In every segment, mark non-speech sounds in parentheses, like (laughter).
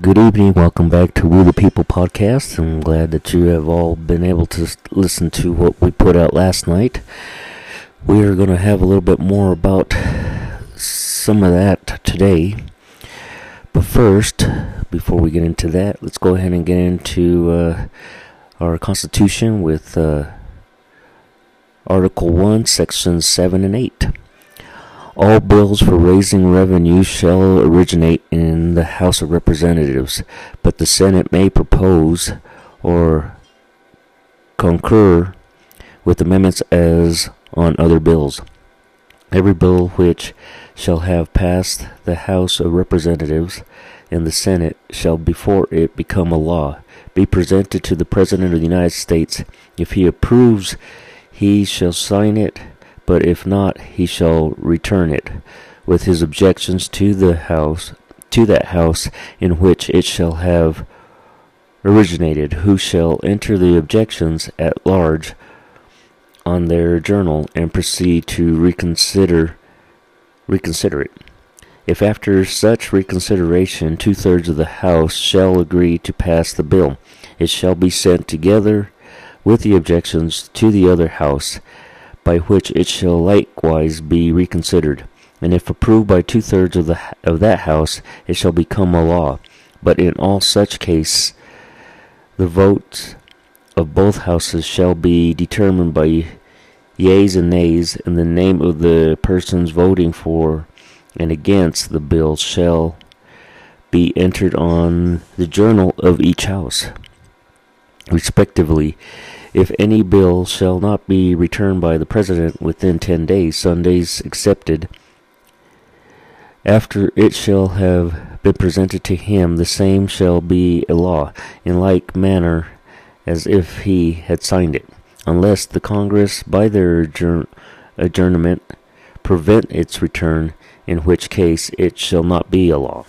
Good evening. Welcome back to We the People podcast. I'm glad that you have all been able to listen to what we put out last night. We are going to have a little bit more about some of that today. But first, before we get into that, let's go ahead and get into uh, our Constitution with uh, Article 1, Sections 7 and 8. All bills for raising revenue shall originate in the House of Representatives, but the Senate may propose or concur with amendments as on other bills. Every bill which shall have passed the House of Representatives and the Senate shall before it become a law be presented to the President of the United States. If he approves, he shall sign it but if not, he shall return it, with his objections to the house, to that house in which it shall have originated, who shall enter the objections at large on their journal and proceed to reconsider reconsider it. If after such reconsideration two thirds of the House shall agree to pass the bill, it shall be sent together with the objections to the other House by which it shall likewise be reconsidered. And if approved by two thirds of the of that house, it shall become a law. But in all such case, the vote of both houses shall be determined by yeas and nays, and the name of the persons voting for and against the bill shall be entered on the journal of each house, respectively. If any bill shall not be returned by the President within ten days, Sundays excepted, after it shall have been presented to him, the same shall be a law, in like manner as if he had signed it, unless the Congress, by their adjourn- adjournment, prevent its return, in which case it shall not be a law.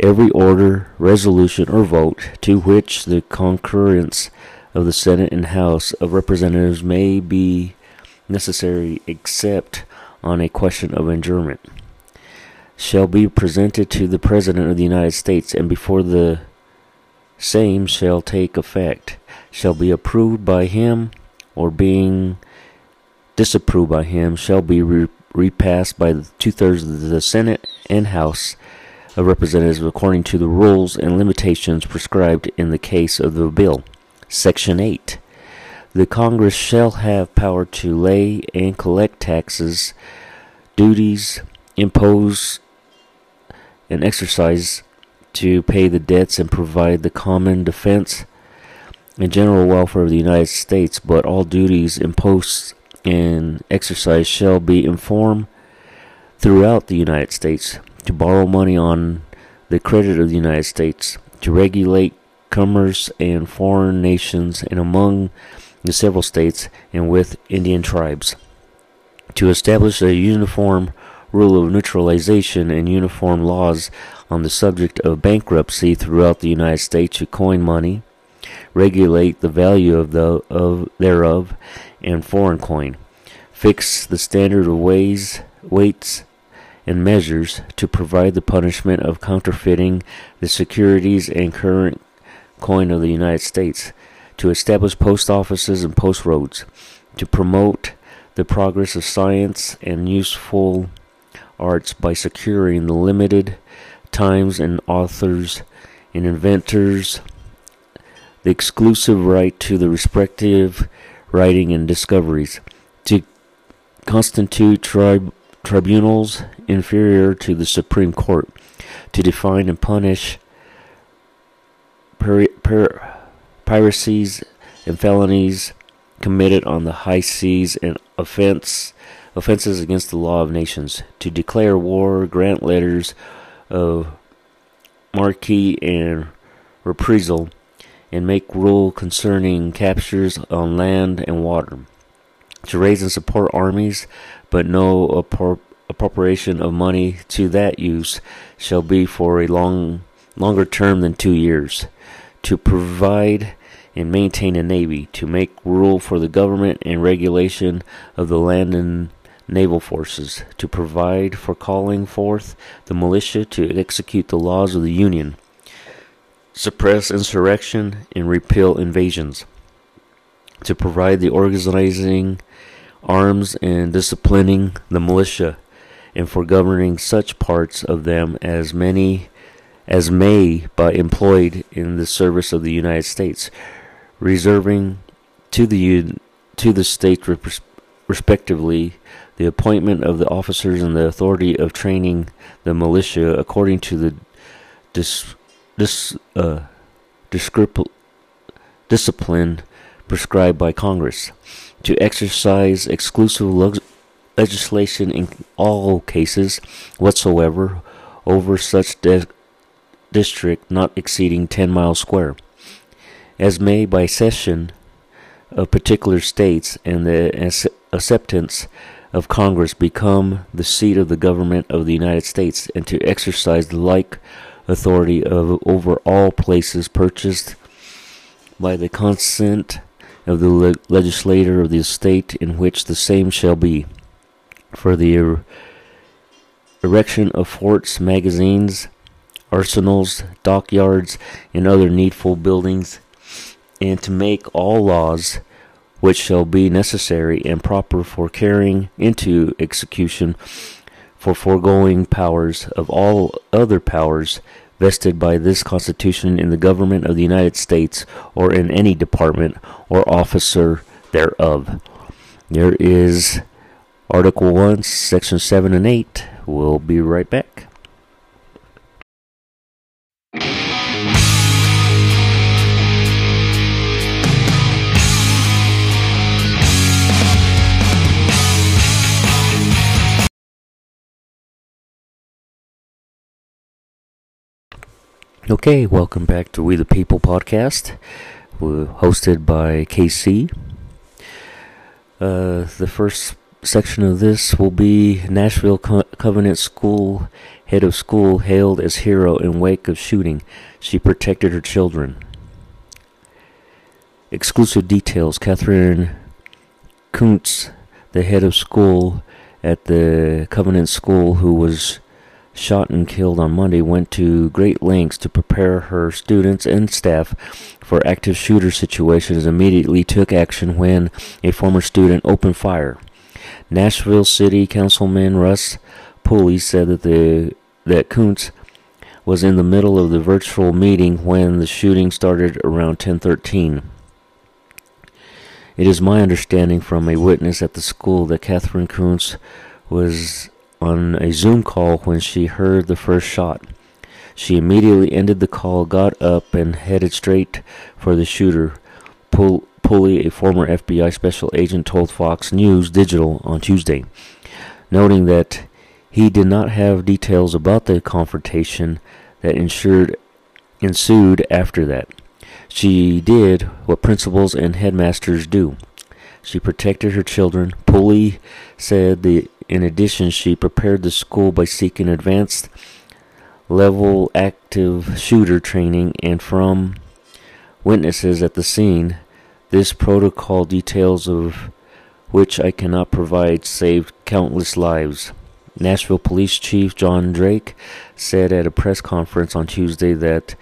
Every order, resolution, or vote to which the concurrence of the Senate and House of Representatives may be necessary except on a question of adjournment shall be presented to the President of the United States and before the same shall take effect shall be approved by him or being disapproved by him shall be re- repassed by two-thirds of the Senate and House of Representatives according to the rules and limitations prescribed in the case of the bill. Section 8. The Congress shall have power to lay and collect taxes, duties, impose and exercise to pay the debts and provide the common defense and general welfare of the United States, but all duties imposed and exercised shall be informed throughout the United States to borrow money on the credit of the United States, to regulate commerce and foreign nations and among the several states and with Indian tribes, to establish a uniform rule of neutralization and uniform laws on the subject of bankruptcy throughout the United States to coin money, regulate the value of the of thereof and foreign coin, fix the standard of ways, weights, and measures to provide the punishment of counterfeiting the securities and current coin of the United States, to establish post offices and post roads, to promote the progress of science and useful arts by securing the limited times and authors and inventors the exclusive right to the respective writing and discoveries, to constitute trib- tribunals inferior to the Supreme Court, to define and punish pir- pir- piracies and felonies committed on the high seas and offense offenses against the law of nations, to declare war, grant letters of marque and reprisal, and make rule concerning captures on land and water, to raise and support armies, but no appro- appropriation of money to that use shall be for a long longer term than two years, to provide and maintain a navy, to make rule for the government and regulation of the land and naval forces, to provide for calling forth the militia to execute the laws of the Union, suppress insurrection and repel invasions, to provide the organizing arms and disciplining the militia, and for governing such parts of them as many as may be employed in the service of the United States, reserving to the to the state respectively the appointment of the officers and the authority of training the militia according to the dis, dis, uh, discipline prescribed by Congress, to exercise exclusive legislation in all cases whatsoever over such de- district not exceeding 10 miles square, as may by cession of particular states and the acceptance of Congress become the seat of the government of the United States, and to exercise the like authority of, over all places purchased by the consent of the le- legislator of the state in which the same shall be, for the er- erection of forts, magazines, arsenals, dockyards, and other needful buildings, and to make all laws which shall be necessary and proper for carrying into execution for foregoing powers of all other powers vested by this Constitution in the government of the United States or in any department or officer thereof. There is Article 1, Section 7 and 8. We'll be right back. Okay, welcome back to We the People podcast, We're hosted by KC. Uh, the first section of this will be Nashville Co- Covenant School head of school hailed as hero in wake of shooting. She protected her children. Exclusive details: Katherine Koonce, the head of school at the Covenant School, who was shot and killed on Monday, went to great lengths to prepare her students and staff for active shooter situations, immediately took action when a former student opened fire. Nashville City Councilman Russ Pulley said that the that Koonce was in the middle of the virtual meeting when the shooting started around 1013. It is my understanding from a witness at the school that Katherine Koonce was on a Zoom call when she heard the first shot. She immediately ended the call, got up, and headed straight for the shooter. Pulley, a former FBI special agent, told Fox News Digital on Tuesday, noting that he did not have details about the confrontation that ensured, ensued after that. She did what principals and headmasters do. She protected her children. Pulley said the in addition, she prepared the school by seeking advanced level active shooter training and from witnesses at the scene. This protocol details of which I cannot provide saved countless lives. Nashville Police Chief John Drake said at a press conference on Tuesday that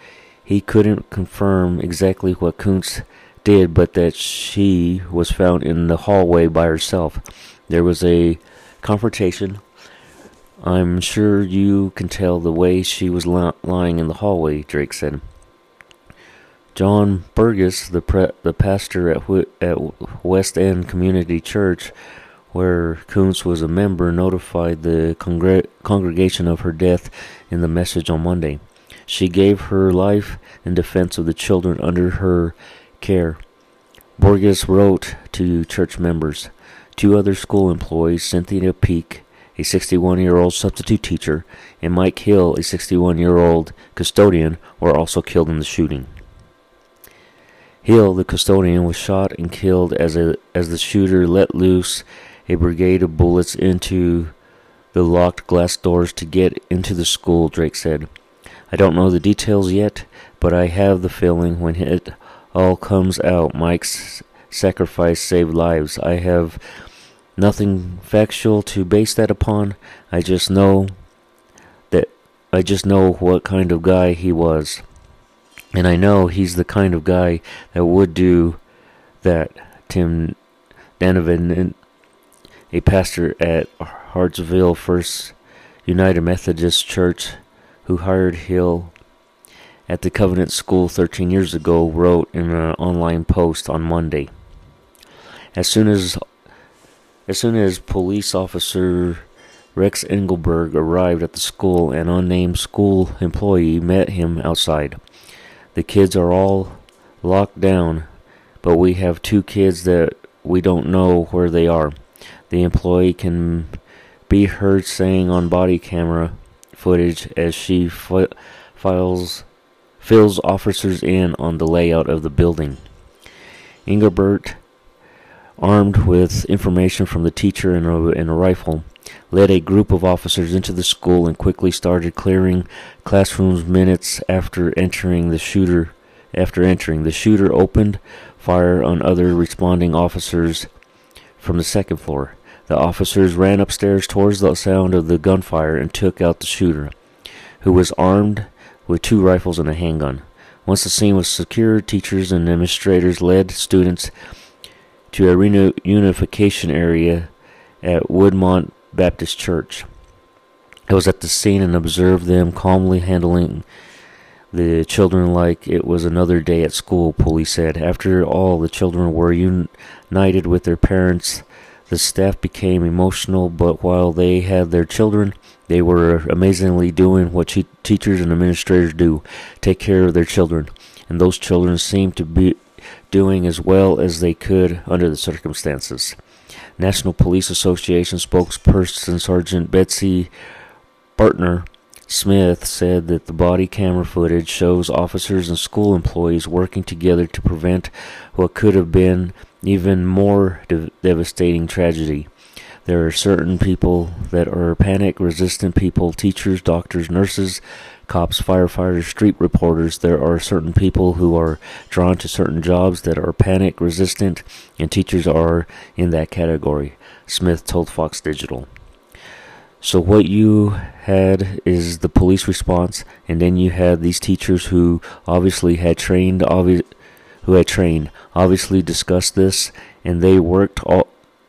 he couldn't confirm exactly what Koonce did, but that she was found in the hallway by herself. There was a confrontation. I'm sure you can tell the way she was lying in the hallway, Drake said. John Burgess, the pre- the pastor at, at West End Community Church, where Koonce was a member, notified the congre- congregation of her death in the message on Monday. She gave her life in defense of the children under her care. Burgess wrote to church members Two other school employees, Cynthia Peak, a 61 year old substitute teacher, and Mike Hill, a 61 year old custodian, were also killed in the shooting. Hill, the custodian, was shot and killed as, a, as the shooter let loose a brigade of bullets into the locked glass doors to get into the school, Drake said. I don't know the details yet, but I have the feeling when it all comes out, Mike's sacrifice saved lives. I have nothing factual to base that upon. I just know that I just know what kind of guy he was. And I know he's the kind of guy that would do that. Tim Dunavant, a pastor at Hartsville First United Methodist Church, who hired Hill at the Covenant School 13 years ago, wrote in an online post on Monday. As soon as as soon as police officer Rex Engelbert arrived at the school, an unnamed school employee met him outside. The kids are all locked down, but we have two kids that we don't know where they are. The employee can be heard saying on body camera footage as she fi- files fills officers in on the layout of the building. Engelbert armed with information from the teacher and a, and a rifle, led a group of officers into the school and quickly started clearing classrooms minutes after entering the shooter after entering. The shooter opened fire on other responding officers from the second floor. The officers ran upstairs towards the sound of the gunfire and took out the shooter who was armed with two rifles and a handgun. Once the scene was secured teachers and administrators led students to a reunification area at Woodmont Baptist Church. I was at the scene and observed them calmly handling the children like it was another day at school, police said. After all, the children were united with their parents. The staff became emotional, but while they had their children, they were amazingly doing what teachers and administrators do take care of their children. And those children seemed to be doing as well as they could under the circumstances. National Police Association spokesperson Sergeant Betsy Brantner Smith said that the body camera footage shows officers and school employees working together to prevent what could have been even more de- devastating tragedy. There are certain people that are panic resistant people, teachers, doctors, nurses, cops, firefighters, street reporters. There are certain people who are drawn to certain jobs that are panic resistant, and teachers are in that category, Smith told Fox Digital. So, what you had is the police response, and then you had these teachers who obviously had trained, obvi- who had trained, obviously discussed this, and they worked all,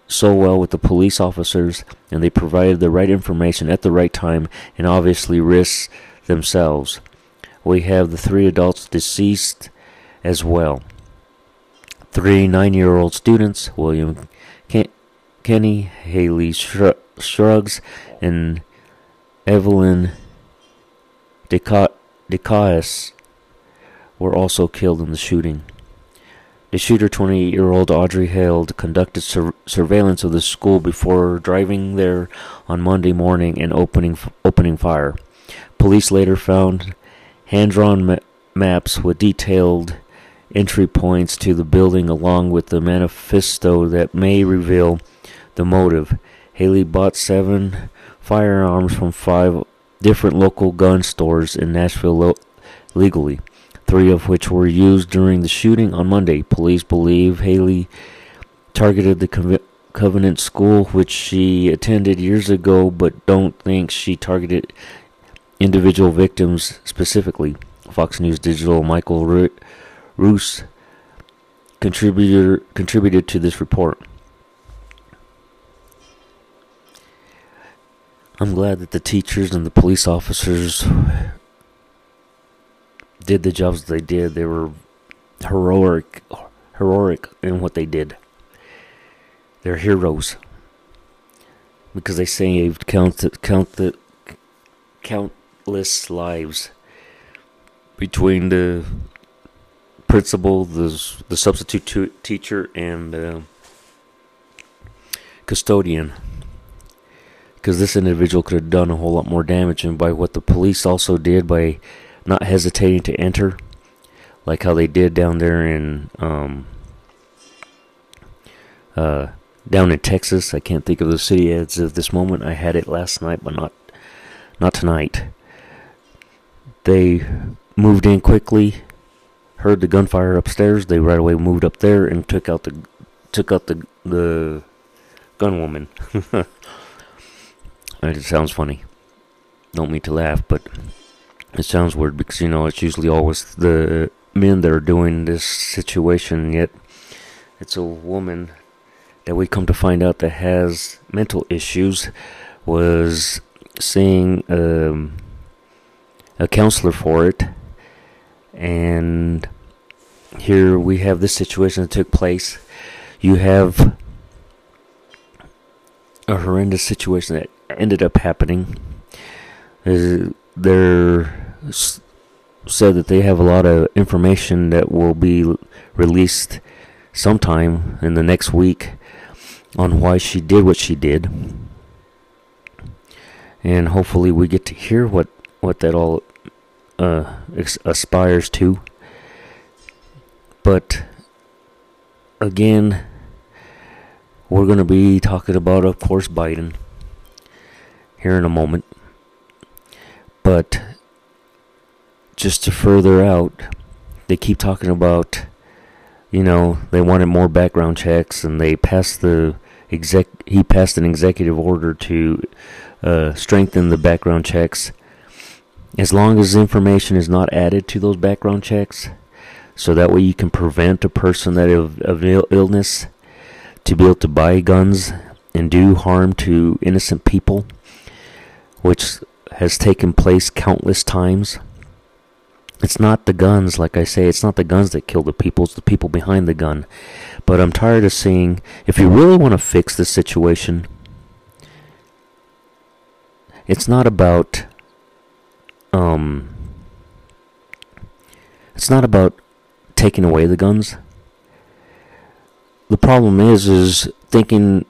so well with the police officers, and they provided the right information at the right time, and obviously risked themselves. We have the three adults deceased as well. Three nine year old students, William Ken- Kinney, Haley Shr- Scruggs, and Evelyn Dieckhaus were also killed in the shooting. The shooter, 28 year old Audrey Hale, conducted sur- surveillance of the school before driving there on Monday morning and opening, opening fire. Police later found hand drawn ma- maps with detailed entry points to the building along with the manifesto that may reveal the motive. Haley bought seven firearms from five different local gun stores in Nashville legally, three of which were used during the shooting on Monday. Police believe Haley targeted the Covenant School, which she attended years ago, but don't think she targeted individual victims specifically. Fox News Digital Michael Ruiz contributor contributed to this report. I'm glad that the teachers and the police officers did the jobs they did. They were heroic heroic in what they did. They're heroes because they saved count count the count countless lives between the principal, the the substitute teacher, and the custodian. Because this individual could have done a whole lot more damage, and by what the police also did by not hesitating to enter, like how they did down there in um, uh, down in Texas. I can't think of the city as of this moment. I had it last night, but not not tonight. They moved in quickly, heard the gunfire upstairs. They right away moved up there and took out the took out the the gunwoman. (laughs) it sounds funny. Don't mean to laugh, but It sounds weird because you know it's usually always the men that are doing this situation, yet it's a woman that we come to find out that has mental issues was seeing um, a counselor for it, and here we have this situation that took place. You have a horrendous situation that ended up happening. Uh, they're said that they have a lot of information that will be released sometime in the next week on why she did what she did. And hopefully we get to hear what, what that all uh, aspires to. But again, we're going to be talking about, of course, Biden here in a moment. But just to further out, they keep talking about, you know, they wanted more background checks, and they passed the exec. He passed an executive order to uh, strengthen the background checks. As long as information is not added to those background checks, so that way you can prevent a person that of, of Ill- illness to be able to buy guns and do harm to innocent people, which has taken place countless times. It's not the guns, like I say, it's not the guns that kill the people, it's the people behind the gun. But I'm tired of seeing, if you really want to fix the situation, it's not about, um, it's not about taking away the guns. The problem is, is thinking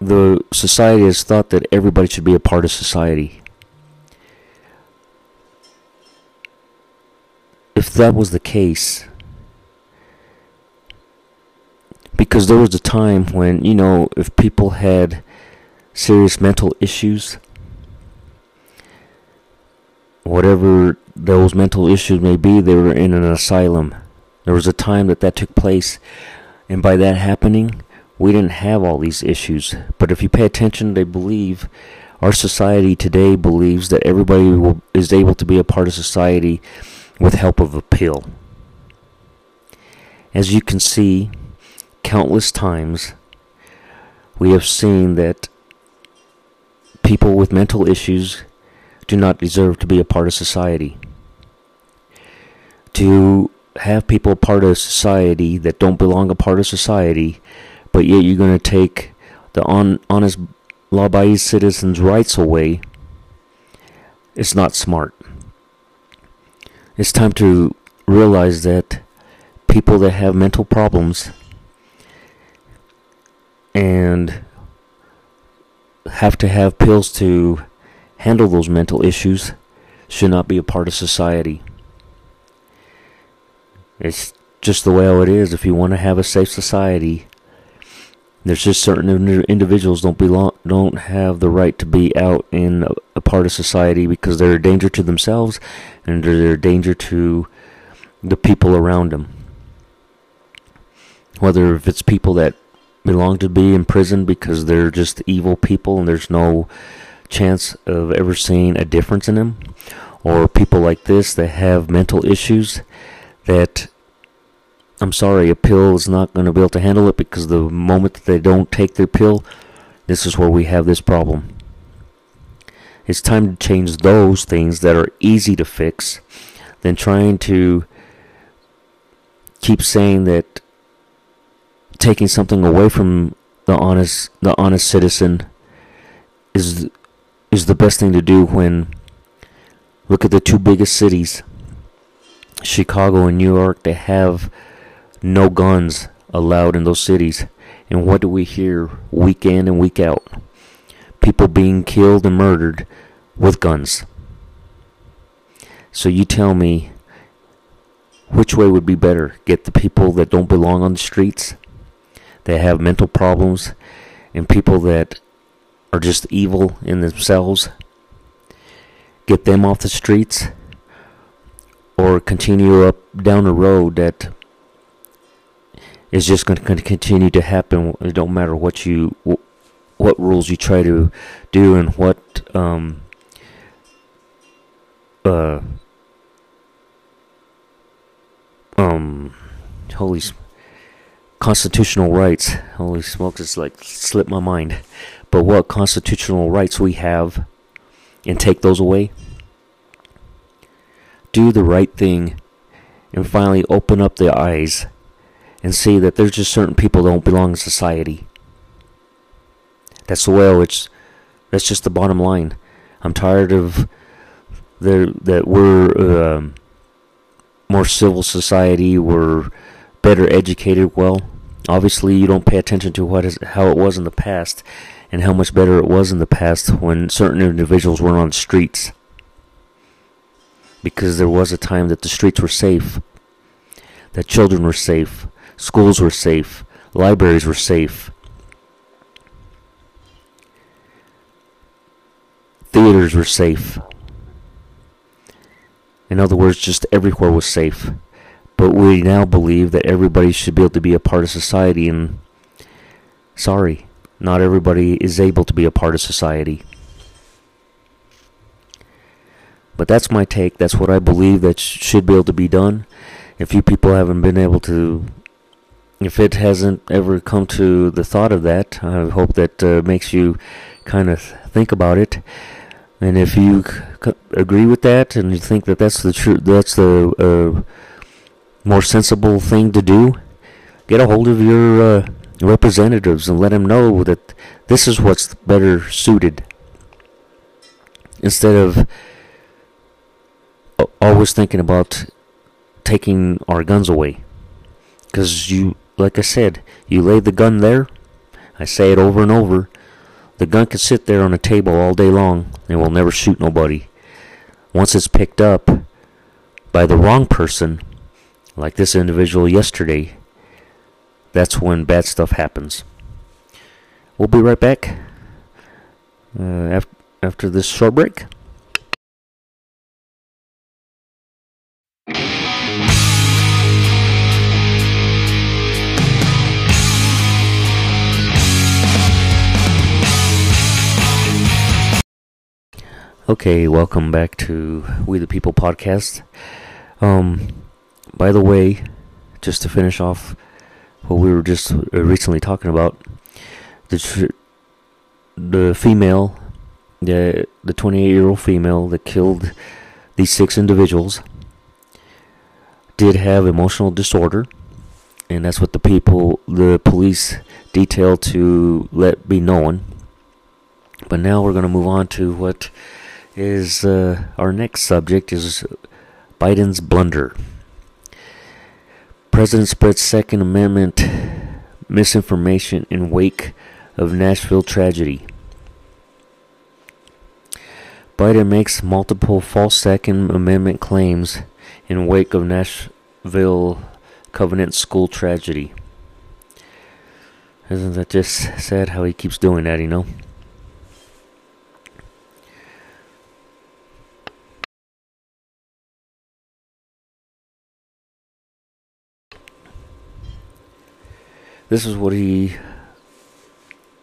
the society has thought that everybody should be a part of society. if that was the case, because there was a time when, you know, if people had serious mental issues, whatever those mental issues may be, they were in an asylum. There was a time that that took place, and by that happening, we didn't have all these issues. But if you pay attention, they believe our society today believes that everybody will, is able to be a part of society with help of a pill. As you can see, countless times we have seen that people with mental issues do not deserve to be a part of society. To have people part of society that don't belong a part of society, but yet you're going to take the on, honest, law-abiding citizens' rights away, it's not smart. It's time to realize that people that have mental problems and have to have pills to handle those mental issues should not be a part of society. It's just the way it is. If you want to have a safe society, there's just certain individuals don't belong, don't have the right to be out in a, a part of society because they're a danger to themselves and they're a danger to the people around them. Whether if it's people that belong to be in prison because they're just evil people and there's no chance of ever seeing a difference in them, or people like this that have mental issues that I'm sorry, a pill is not going to be able to handle it because the moment that they don't take their pill, this is where we have this problem. It's time to change those things that are easy to fix than trying to keep saying that taking something away from the honest the honest citizen is is the best thing to do when look at the two biggest cities Chicago and New York they have no guns allowed in those cities. And what do we hear week in and week out? People being killed and murdered with guns. So you tell me which way would be better? Get the people that don't belong on the streets, that have mental problems, and people that are just evil in themselves, get them off the streets, or continue up down a road that is just going to continue to happen. It don't matter what you, what rules you try to do, and what um, uh, um, holy constitutional rights. Holy smokes, it's like slipped my mind. But what constitutional rights we have and take those away? Do the right thing and finally open up their eyes and see that there's just certain people don't belong in society. That's the way it's that's just the bottom line. I'm tired of the that we're um, more civil society, we're better educated. Well, obviously you don't pay attention to what is how it was in the past and how much better it was in the past when certain individuals were on streets. Because there was a time that the streets were safe, that children were safe, schools were safe, libraries were safe, theaters were safe. In other words, just everywhere was safe. But we now believe that everybody should be able to be a part of society, and sorry, not everybody is able to be a part of society. But that's my take. That's what I believe that should be able to be done. If you people haven't been able to, if it hasn't ever come to the thought of that, I hope that uh, makes you kind of think about it. And if you c- agree with that and you think that that's the truth that's the uh, more sensible thing to do, get a hold of your uh, representatives and let them know that this is what's better suited. Instead of always thinking about taking our guns away. Because you, like I said, you lay the gun there. I say it over and over. The gun can sit there on a table all day long and will never shoot nobody. Once it's picked up by the wrong person, like this individual yesterday, that's when bad stuff happens. We'll be right back uh, after, after this short break. Okay, welcome back to We the People podcast. Um, by the way, just to finish off what we were just uh, recently talking about, the the female, the the 28 year old female that killed these six individuals, did have emotional disorder, and that's what the people, the police, detailed to let be known. But now we're going to move on to what is uh, our next subject is Biden's blunder. President spreads Second Amendment misinformation in wake of Nashville tragedy. Biden makes multiple false Second Amendment claims in wake of Nashville Covenant School tragedy. Isn't that just sad how he keeps doing that, you know? This is what he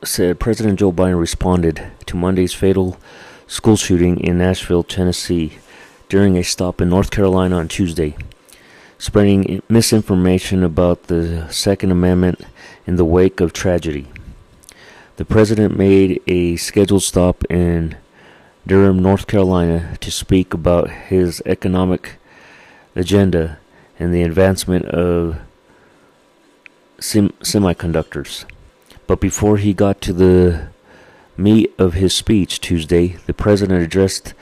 said. President Joe Biden responded to Monday's fatal school shooting in Nashville, Tennessee, during a stop in North Carolina on Tuesday, spreading misinformation about the Second Amendment in the wake of tragedy. The president made a scheduled stop in Durham, North Carolina, to speak about his economic agenda and the advancement of sem- semiconductors. But before he got to the meat of his speech Tuesday, the president addressed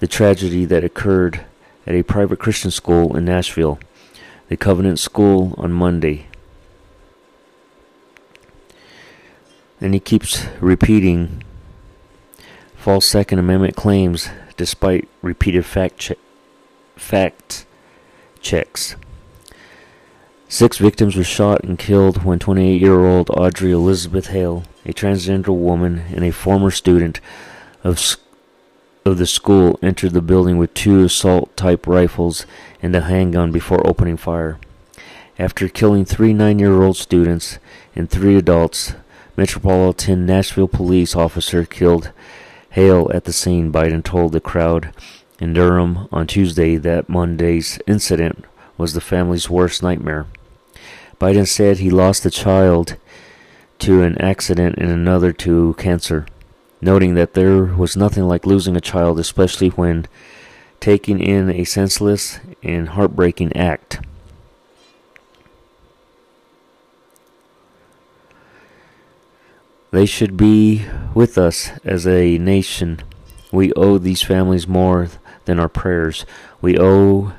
the tragedy that occurred at a private Christian school in Nashville, the Covenant School, on Monday. And he keeps repeating false Second Amendment claims despite repeated fact, che- fact checks. Six victims were shot and killed when 28 year old Audrey Elizabeth Hale, a transgender woman and a former student of, of the school, entered the building with two assault type rifles and a handgun before opening fire. After killing three nine year old students and three adults, Metropolitan Nashville police officer killed Hale at the scene, Biden told the crowd in Durham on Tuesday that Monday's incident was the family's worst nightmare. Biden said he lost a child to an accident and another to cancer, noting that there was nothing like losing a child, especially when taking in a senseless and heartbreaking act. They should be with us as a nation. We owe these families more than our prayers. We owe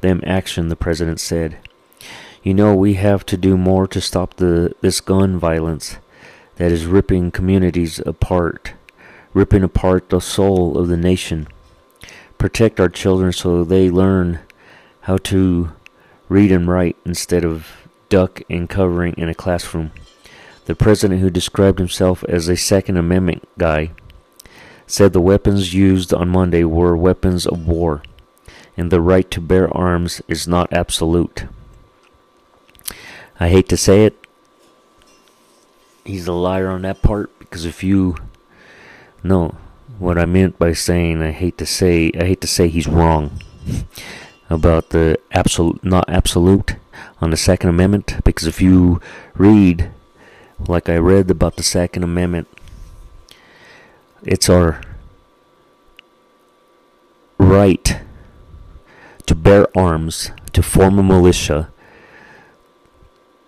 them action, the president said. You know, we have to do more to stop the this gun violence that is ripping communities apart, ripping apart the soul of the nation. Protect our children so they learn how to read and write instead of duck and covering in a classroom. The president, who described himself as a Second Amendment guy, said the weapons used on Monday were weapons of war, and the right to bear arms is not absolute. I hate to say it, he's a liar on that part because if you know what I meant by saying I hate to say I hate to say he's wrong (laughs) about the absolute not absolute on the second amendment because if you read like I read about the Second Amendment, it's our right to bear arms, to form a militia,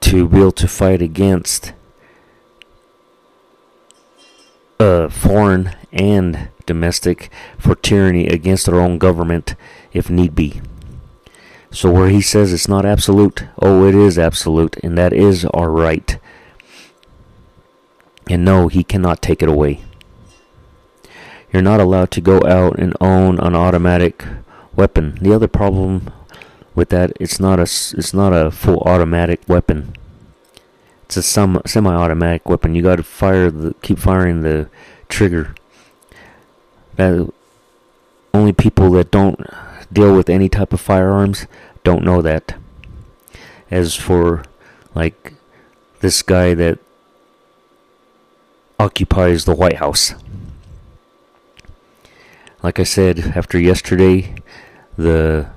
to be able to fight against uh, foreign and domestic for tyranny against their own government if need be. So, where he says it's not absolute, oh, it is absolute, and that is our right and no, he cannot take it away. You're not allowed to go out and own an automatic weapon. The other problem with that, it's not a it's not a full automatic weapon. It's a some semi-automatic weapon. You got to fire the keep firing the trigger. That only people that don't deal with any type of firearms don't know that. As for like this guy that occupies the White House. Like I said, after yesterday, the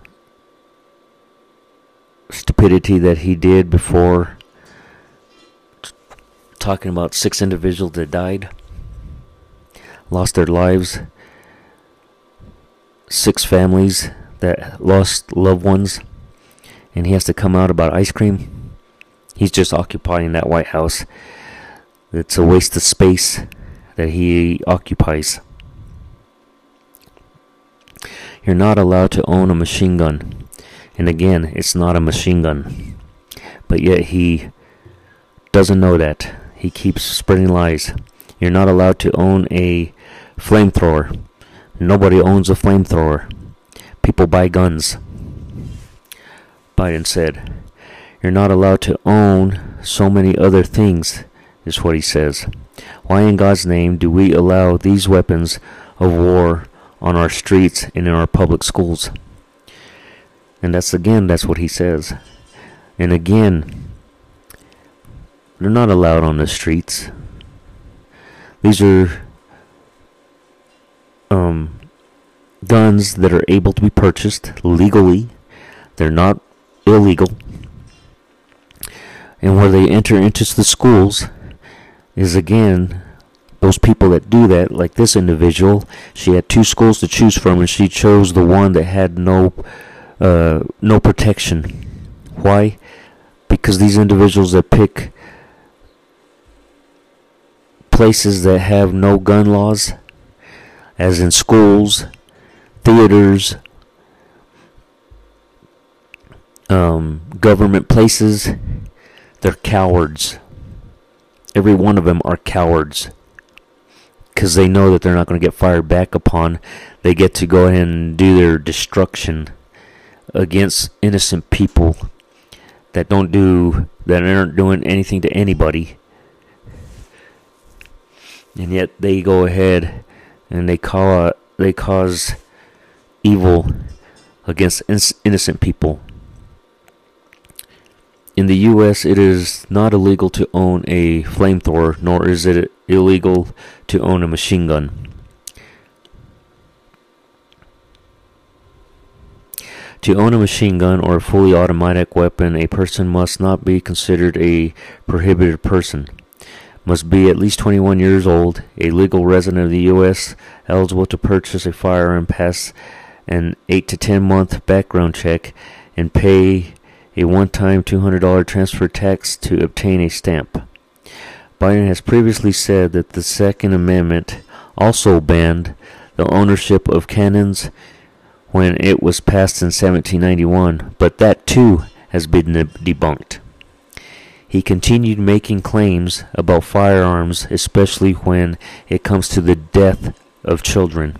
stupidity that he did before talking about six individuals that died, lost their lives, six families that lost loved ones, and he has to come out about ice cream. He's just occupying that White House it's a waste of space that he occupies. You're not allowed to own a machine gun. And again, it's not a machine gun. But yet he doesn't know that. He keeps spreading lies. You're not allowed to own a flamethrower. Nobody owns a flamethrower. People buy guns. Biden said, You're not allowed to own so many other things is what he says. Why in God's name do we allow these weapons of war on our streets and in our public schools? And that's again, that's what he says. And again, they're not allowed on the streets. These are um, guns that are able to be purchased legally. They're not illegal. And where they enter into the schools, is again those people that do that, like this individual, she had two schools to choose from, and she chose the one that had no uh, no protection. Why? Because these individuals that pick places that have no gun laws, as in schools, theaters, um, government places, they're cowards. Every one of them are cowards because they know that they're not going to get fired back upon. They get to go ahead and do their destruction against innocent people that don't do that aren't doing anything to anybody. And yet they go ahead and they call they cause evil against innocent people. In the US, it is not illegal to own a flamethrower, nor is it illegal to own a machine gun. To own a machine gun or a fully automatic weapon, a person must not be considered a prohibited person. Must be at least 21 years old, a legal resident of the U.S., eligible to purchase a firearm, pass an 8 to 10 month background check, and pay a one time $200 transfer tax to obtain a stamp. Biden has previously said that the Second Amendment also banned the ownership of cannons when it was passed in 1791, but that too has been debunked. He continued making claims about firearms, especially when it comes to the death of children.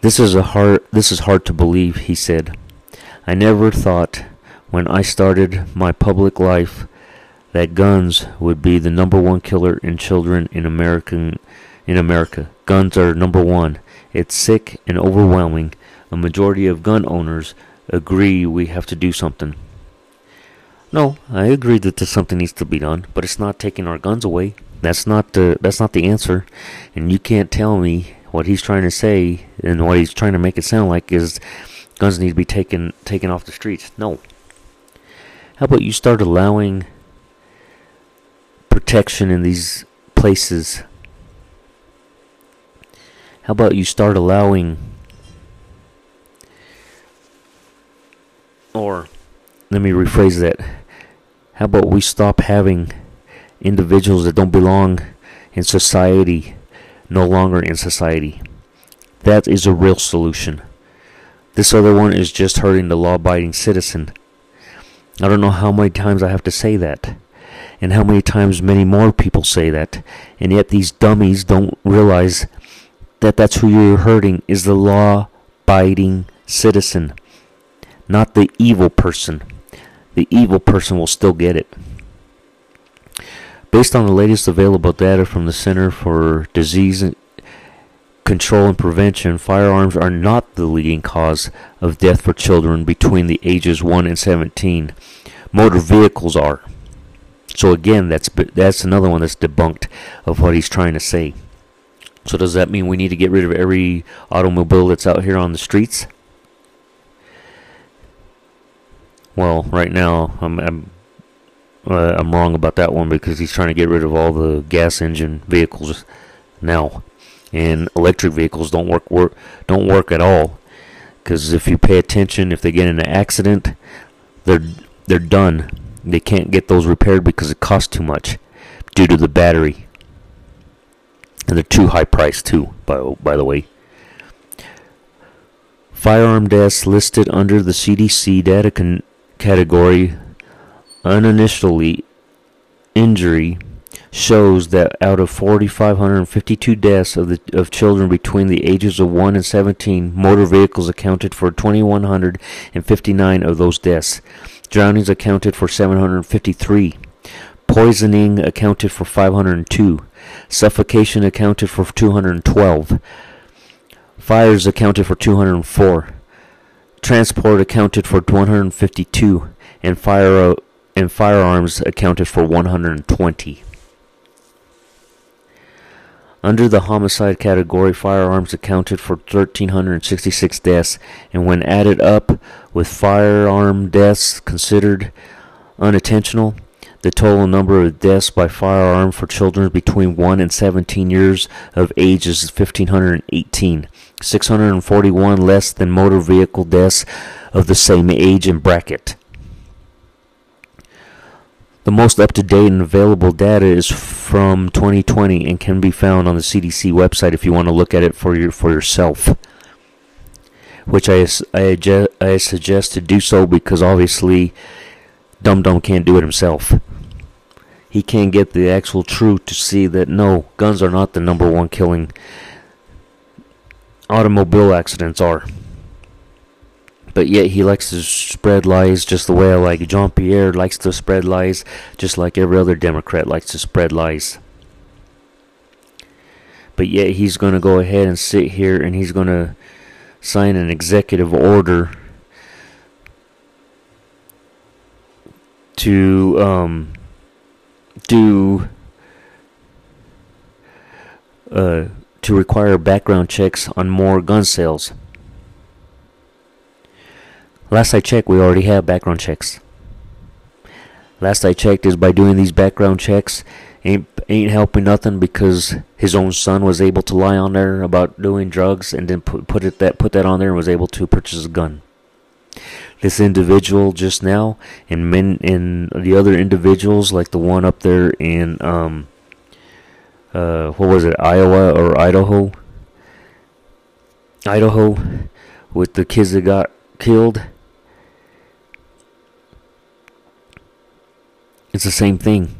This is a hard this is hard to believe, he said. I never thought when I started my public life that guns would be the number one killer in children in American in America. Guns are number one. It's sick and overwhelming. A majority of gun owners agree we have to do something. No, I agree that something needs to be done, but it's not taking our guns away. That's not the that's not the answer. And you can't tell me what he's trying to say and what he's trying to make it sound like is guns need to be taken taken off the streets. No. How about you start allowing protection in these places how about you start allowing, or let me rephrase that. How about we stop having individuals that don't belong in society no longer in society? That is a real solution. This other one is just hurting the law abiding citizen. I don't know how many times I have to say that, and how many times many more people say that, and yet these dummies don't realize that that's who you're hurting is the law abiding citizen, not the evil person. The evil person will still get it. Based on the latest available data from the Center for Disease Control and Prevention, firearms are not the leading cause of death for children between the ages 1 and 17. Motor vehicles are. So again, that's that's another one that's debunked of what he's trying to say. So does that mean we need to get rid of every automobile that's out here on the streets? Well, right now I'm I'm, uh, I'm wrong about that one because he's trying to get rid of all the gas engine vehicles now, and electric vehicles don't work work don't work at all. Because if you pay attention, if they get in an accident, they're they're done. They can't get those repaired because it costs too much due to the battery and they're too high priced too. By by the way, firearm deaths listed under the CDC data category uninitially injury shows that out of 4,552 deaths of the of children between the ages of 1 and 17, motor vehicles accounted for 2,159 of those deaths. Drownings accounted for 753. Poisoning accounted for 502. Suffocation accounted for 212. Fires accounted for 204. Transport accounted for 152. And fire uh, and firearms accounted for 120. Under the homicide category, firearms accounted for 1,366 deaths, and when added up with firearm deaths considered unintentional, the total number of deaths by firearm for children between 1 and 17 years of age is 1,518, 641 less than motor vehicle deaths of the same age and bracket. The most up to date and available data is from 2020 and can be found on the CDC website if you want to look at it for your for yourself. Which I, I, I suggest to do so because obviously Dum Dum can't do it himself he can't get the actual truth to see that no, guns are not the number one killing. Automobile accidents are. But yet he likes to spread lies just the way I like. Jean Pierre likes to spread lies just like every other Democrat likes to spread lies. But yet he's going to go ahead and sit here and he's going to sign an executive order to um, do uh, to require background checks on more gun sales. Last I checked, we already have background checks. Last I checked is by doing these background checks ain't ain't helping nothing because his own son was able to lie on there about doing drugs and then put put it that put that on there and was able to purchase a gun. This individual just now and men and the other individuals like the one up there in um uh what was it Iowa or Idaho? Idaho with the kids that got killed. It's the same thing.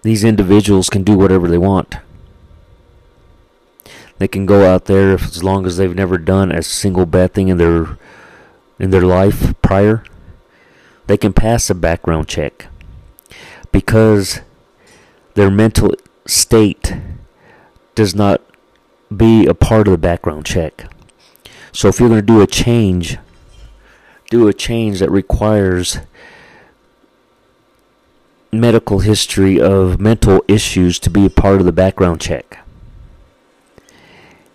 These individuals can do whatever they want. They can go out there as long as they've never done a single bad thing in their in their life prior. They can pass a background check because their mental state does not be a part of the background check. So if you're going to do a change, do a change that requires medical history of mental issues to be a part of the background check.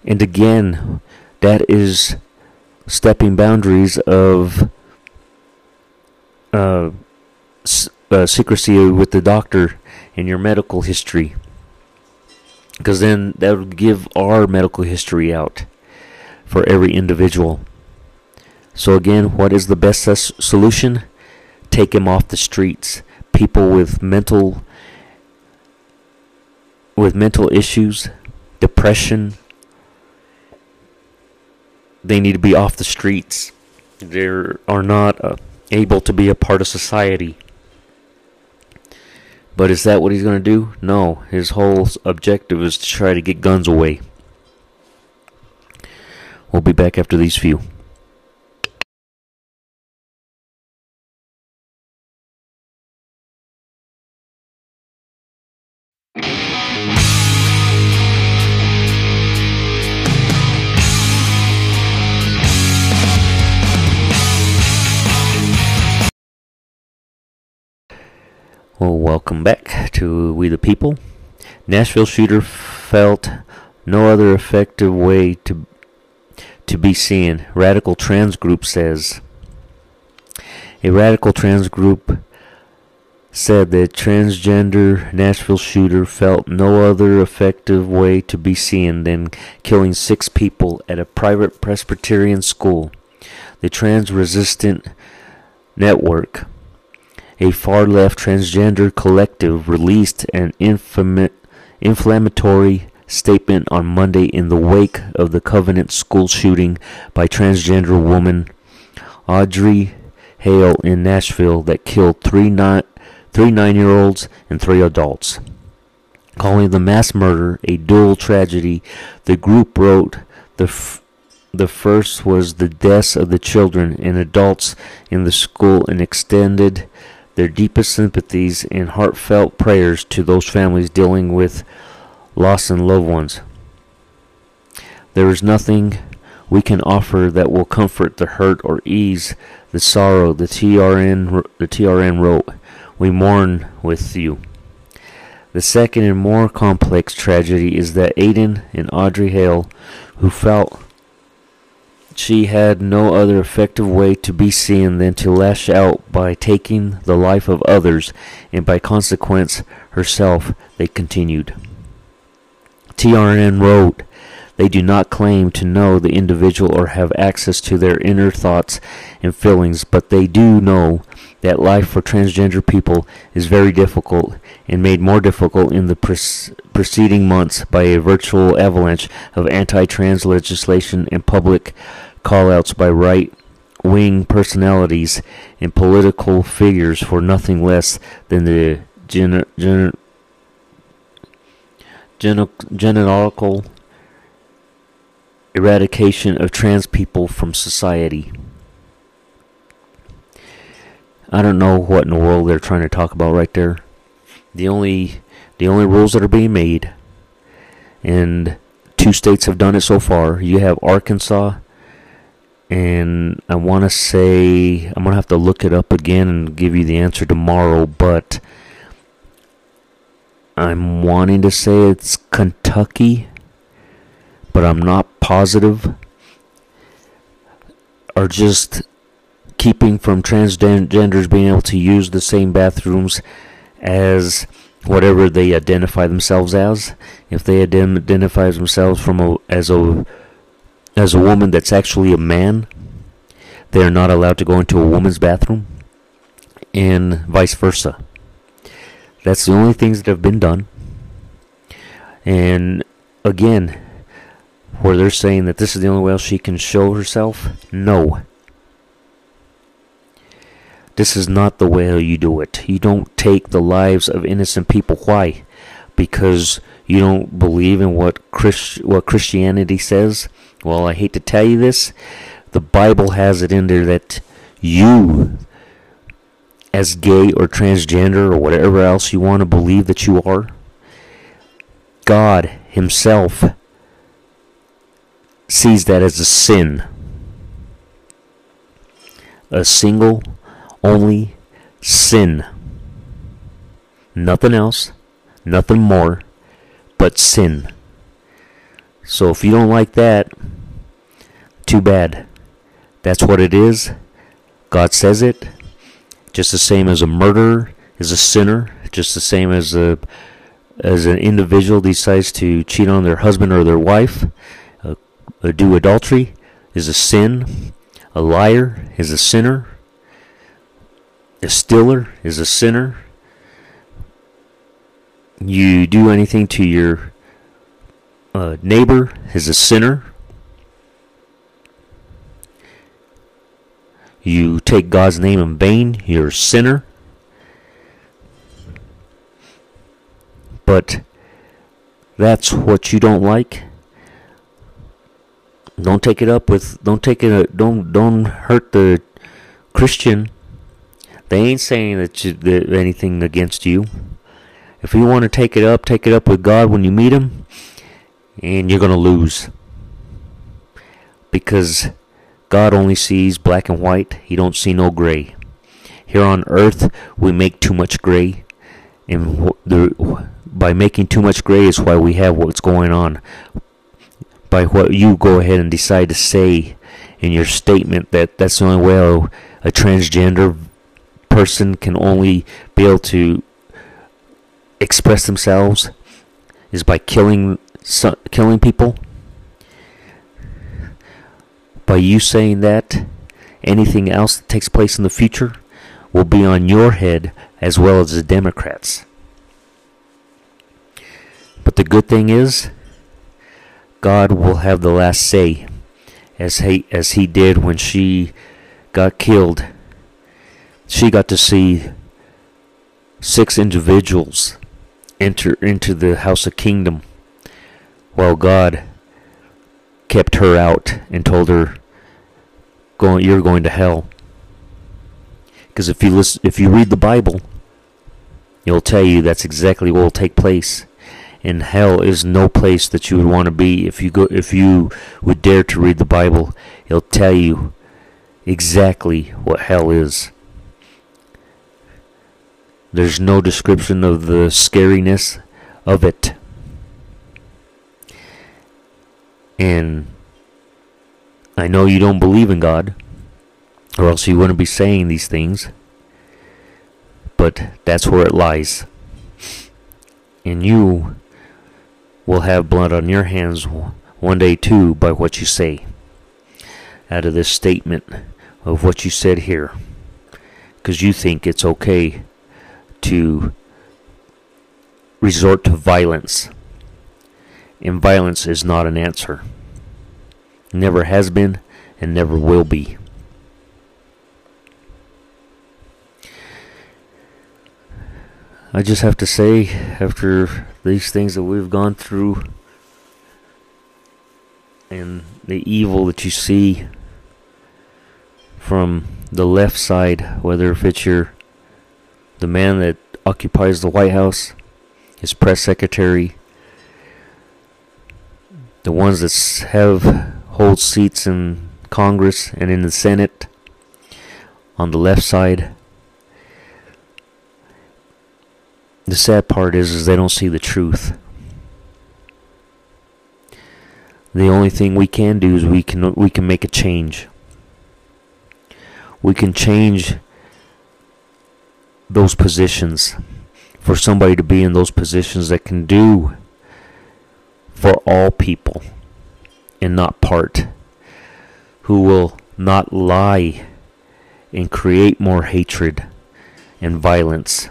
And again, that is stepping boundaries of uh, uh, secrecy with the doctor in your medical history. Because then that would give our medical history out for every individual. So, again, what is the best solution? Take him off the streets people with mental with mental issues, depression, they need to be off the streets. They are not uh, able to be a part of society. But is that what he's going to do? No. His whole objective is to try to get guns away. We'll be back after these few. Welcome back to We the People. Nashville shooter felt no other effective way to to be seen. Radical trans group says. A radical trans group said that transgender Nashville shooter felt no other effective way to be seen than killing six people at a private Presbyterian school. The Trans Resistance Network a far left transgender collective released an inflammatory statement on Monday in the wake of the Covenant school shooting by transgender woman Audrey Hale in Nashville that killed three nine, three nine-year-olds and three adults. Calling the mass murder a dual tragedy, the group wrote the f- the first was the deaths of the children and adults in the school and extended their deepest sympathies and heartfelt prayers to those families dealing with loss and loved ones. There is nothing we can offer that will comfort the hurt or ease the sorrow. The TRN, the TRN wrote, "We mourn with you." The second and more complex tragedy is that Aiden and Audrey Hale, who felt she had no other effective way to be seen than to lash out by taking the life of others, and by consequence herself, they continued. TRN wrote, They do not claim to know the individual or have access to their inner thoughts and feelings, but they do know that life for transgender people is very difficult and made more difficult in the preceding months by a virtual avalanche of anti trans legislation and public callouts by right wing personalities and political figures for nothing less than the gen- gen- gen- eradication of trans people from society. I don't know what in the world they're trying to talk about right there. The only the only rules that are being made and two states have done it so far. You have Arkansas and I want to say I'm gonna have to look it up again and give you the answer tomorrow, but I'm wanting to say it's Kentucky, but I'm not positive. are just keeping from transgenders being able to use the same bathrooms as whatever they identify themselves as. If they identify themselves from a, as a as a woman that's actually a man, they are not allowed to go into a woman's bathroom, and vice versa. That's the only things that have been done. And again, where they're saying that this is the only way she can show herself, no. This is not the way you do it. You don't take the lives of innocent people. Why? Because you don't believe in what Christ, what Christianity says. Well, I hate to tell you this. The Bible has it in there that you, as gay or transgender or whatever else you want to believe that you are, God Himself sees that as a sin. A single only sin. Nothing else, nothing more, but sin. So if you don't like that, too bad. That's what it is. God says it. Just the same as a murderer is a sinner, just the same as a as an individual decides to cheat on their husband or their wife, uh, do adultery is a sin. A liar is a sinner. A stealer is a sinner. You do anything to your uh, neighbor is a sinner. You take God's name in vain, you're a sinner. But that's what you don't like. Don't take it up with. Don't take it. Don't don't hurt the Christian they ain't saying that, you, that anything against you. If you want to take it up, take it up with God when you meet Him, and you're going to lose. Because God only sees black and white, He don't see no gray. Here on earth, we make too much gray, and the, by making too much gray is why we have what's going on. By what you go ahead and decide to say in your statement that that's the only way a, a transgender person can only be able to express themselves is by killing killing people. By you saying that, anything else that takes place in the future will be on your head as well as the Democrats. But the good thing is, God will have the last say, as he as he did when she got killed she got to see six individuals enter into the house of kingdom while God kept her out and told her going you're going to hell. Because if you listen if you read the bible it'll tell you that's exactly what will take place. And hell is no place that you would want to be. If you go if you would dare to read the bible it'll tell you exactly what hell is there's no description of the scariness of it. And I know you don't believe in God, or else you wouldn't be saying these things. But that's where it lies. And you will have blood on your hands one day too by what you say. Out of this statement of what you said here. Because you think it's okay to resort to violence. And violence is not an answer. Never has been and never will be. I just have to say, after these things that we've gone through and the evil that you see from the left side, whether if it's your the man that occupies the White House, his press secretary, the ones that have hold seats in Congress and in the Senate on the left side. The sad part is, is they don't see the truth. The only thing we can do is we can we can make a change. we can change those positions for somebody to be in those positions that can do for all people and not part, who will not lie and create more hatred and violence,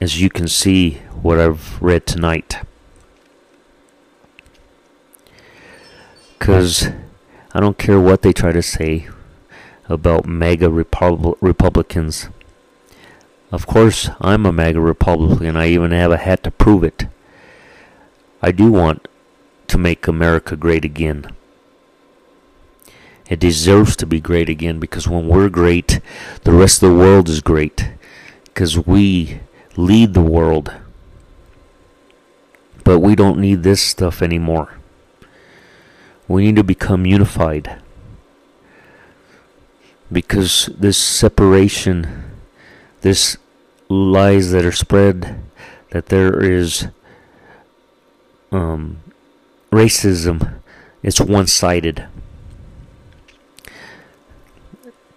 as you can see what I've read tonight. Because I don't care what they try to say about MAGA Repub- Republicans. Of course, I'm a MAGA Republican. I even have a hat to prove it. I do want to make America great again. It deserves to be great again because when we're great, the rest of the world is great. Because we lead the world. But we don't need this stuff anymore. We need to become unified. Because this separation, this lies that are spread, that there is um, racism, it's one sided.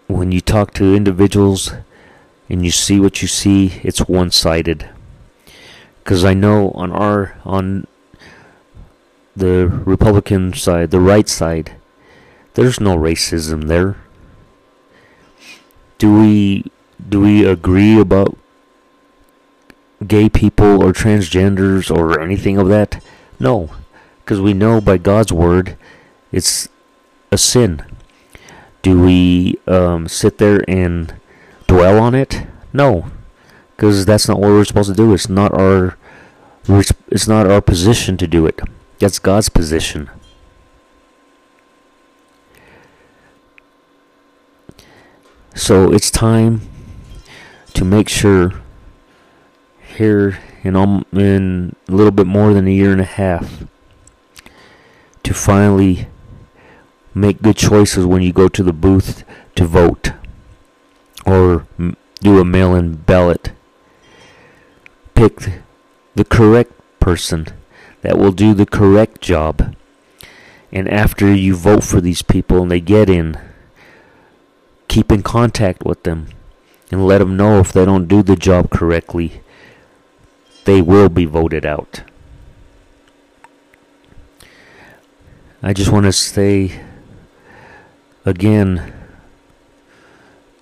When you talk to individuals and you see what you see, it's one sided. Because I know on our, on the Republican side, the right side, there's no racism there. Do we do we agree about gay people or transgenders or anything of that? No, because we know by God's word it's a sin. Do we um, sit there and dwell on it? No, because that's not what we're supposed to do. It's not our it's not our position to do it. That's God's position. So it's time to make sure here in, in a little bit more than a year and a half to finally make good choices when you go to the booth to vote or do a mail in ballot. Pick the correct person that will do the correct job. And after you vote for these people and they get in, keep in contact with them and let them know if they don't do the job correctly, they will be voted out. I just want to say again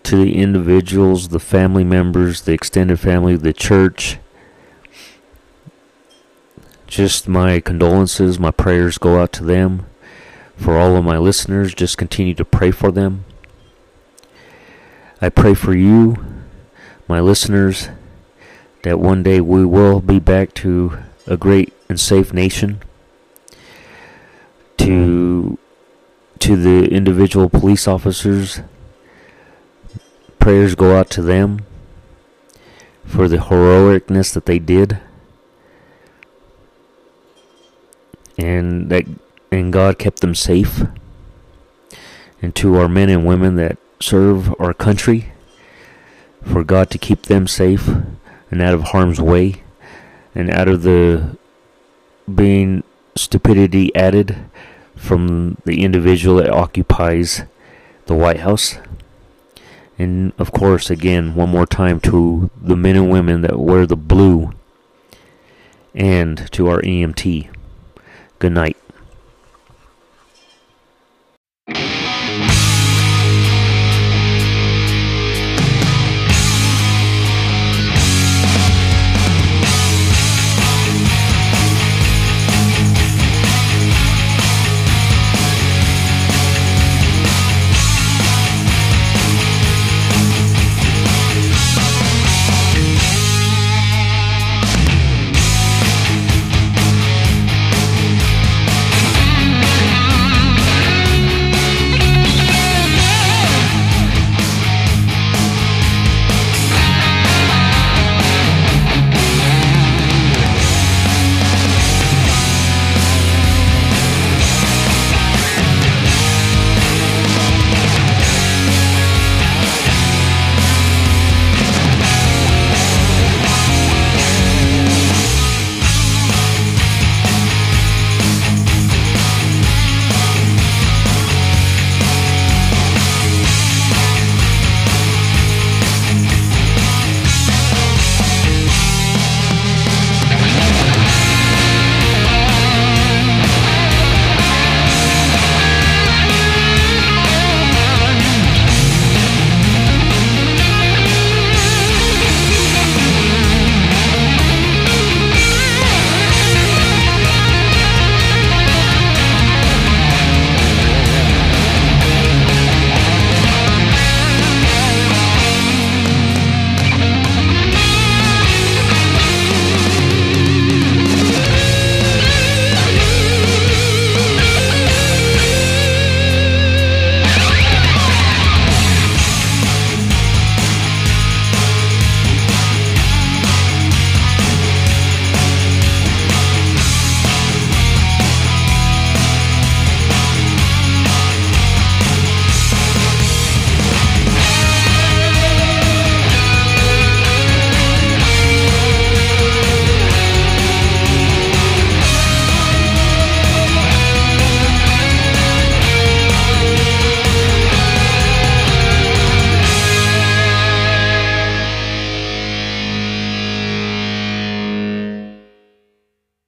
to the individuals, the family members, the extended family, the church. Just my condolences, my prayers go out to them. For all of my listeners, just continue to pray for them. I pray for you, my listeners, that one day we will be back to a great and safe nation. To to the individual police officers, prayers go out to them for the heroicness that they did. And that and God kept them safe. And to our men and women that serve our country, for God to keep them safe and out of harm's way and out of the being stupidity added from the individual that occupies the White House. And of course, again, one more time to the men and women that wear the blue and to our EMT. Good night.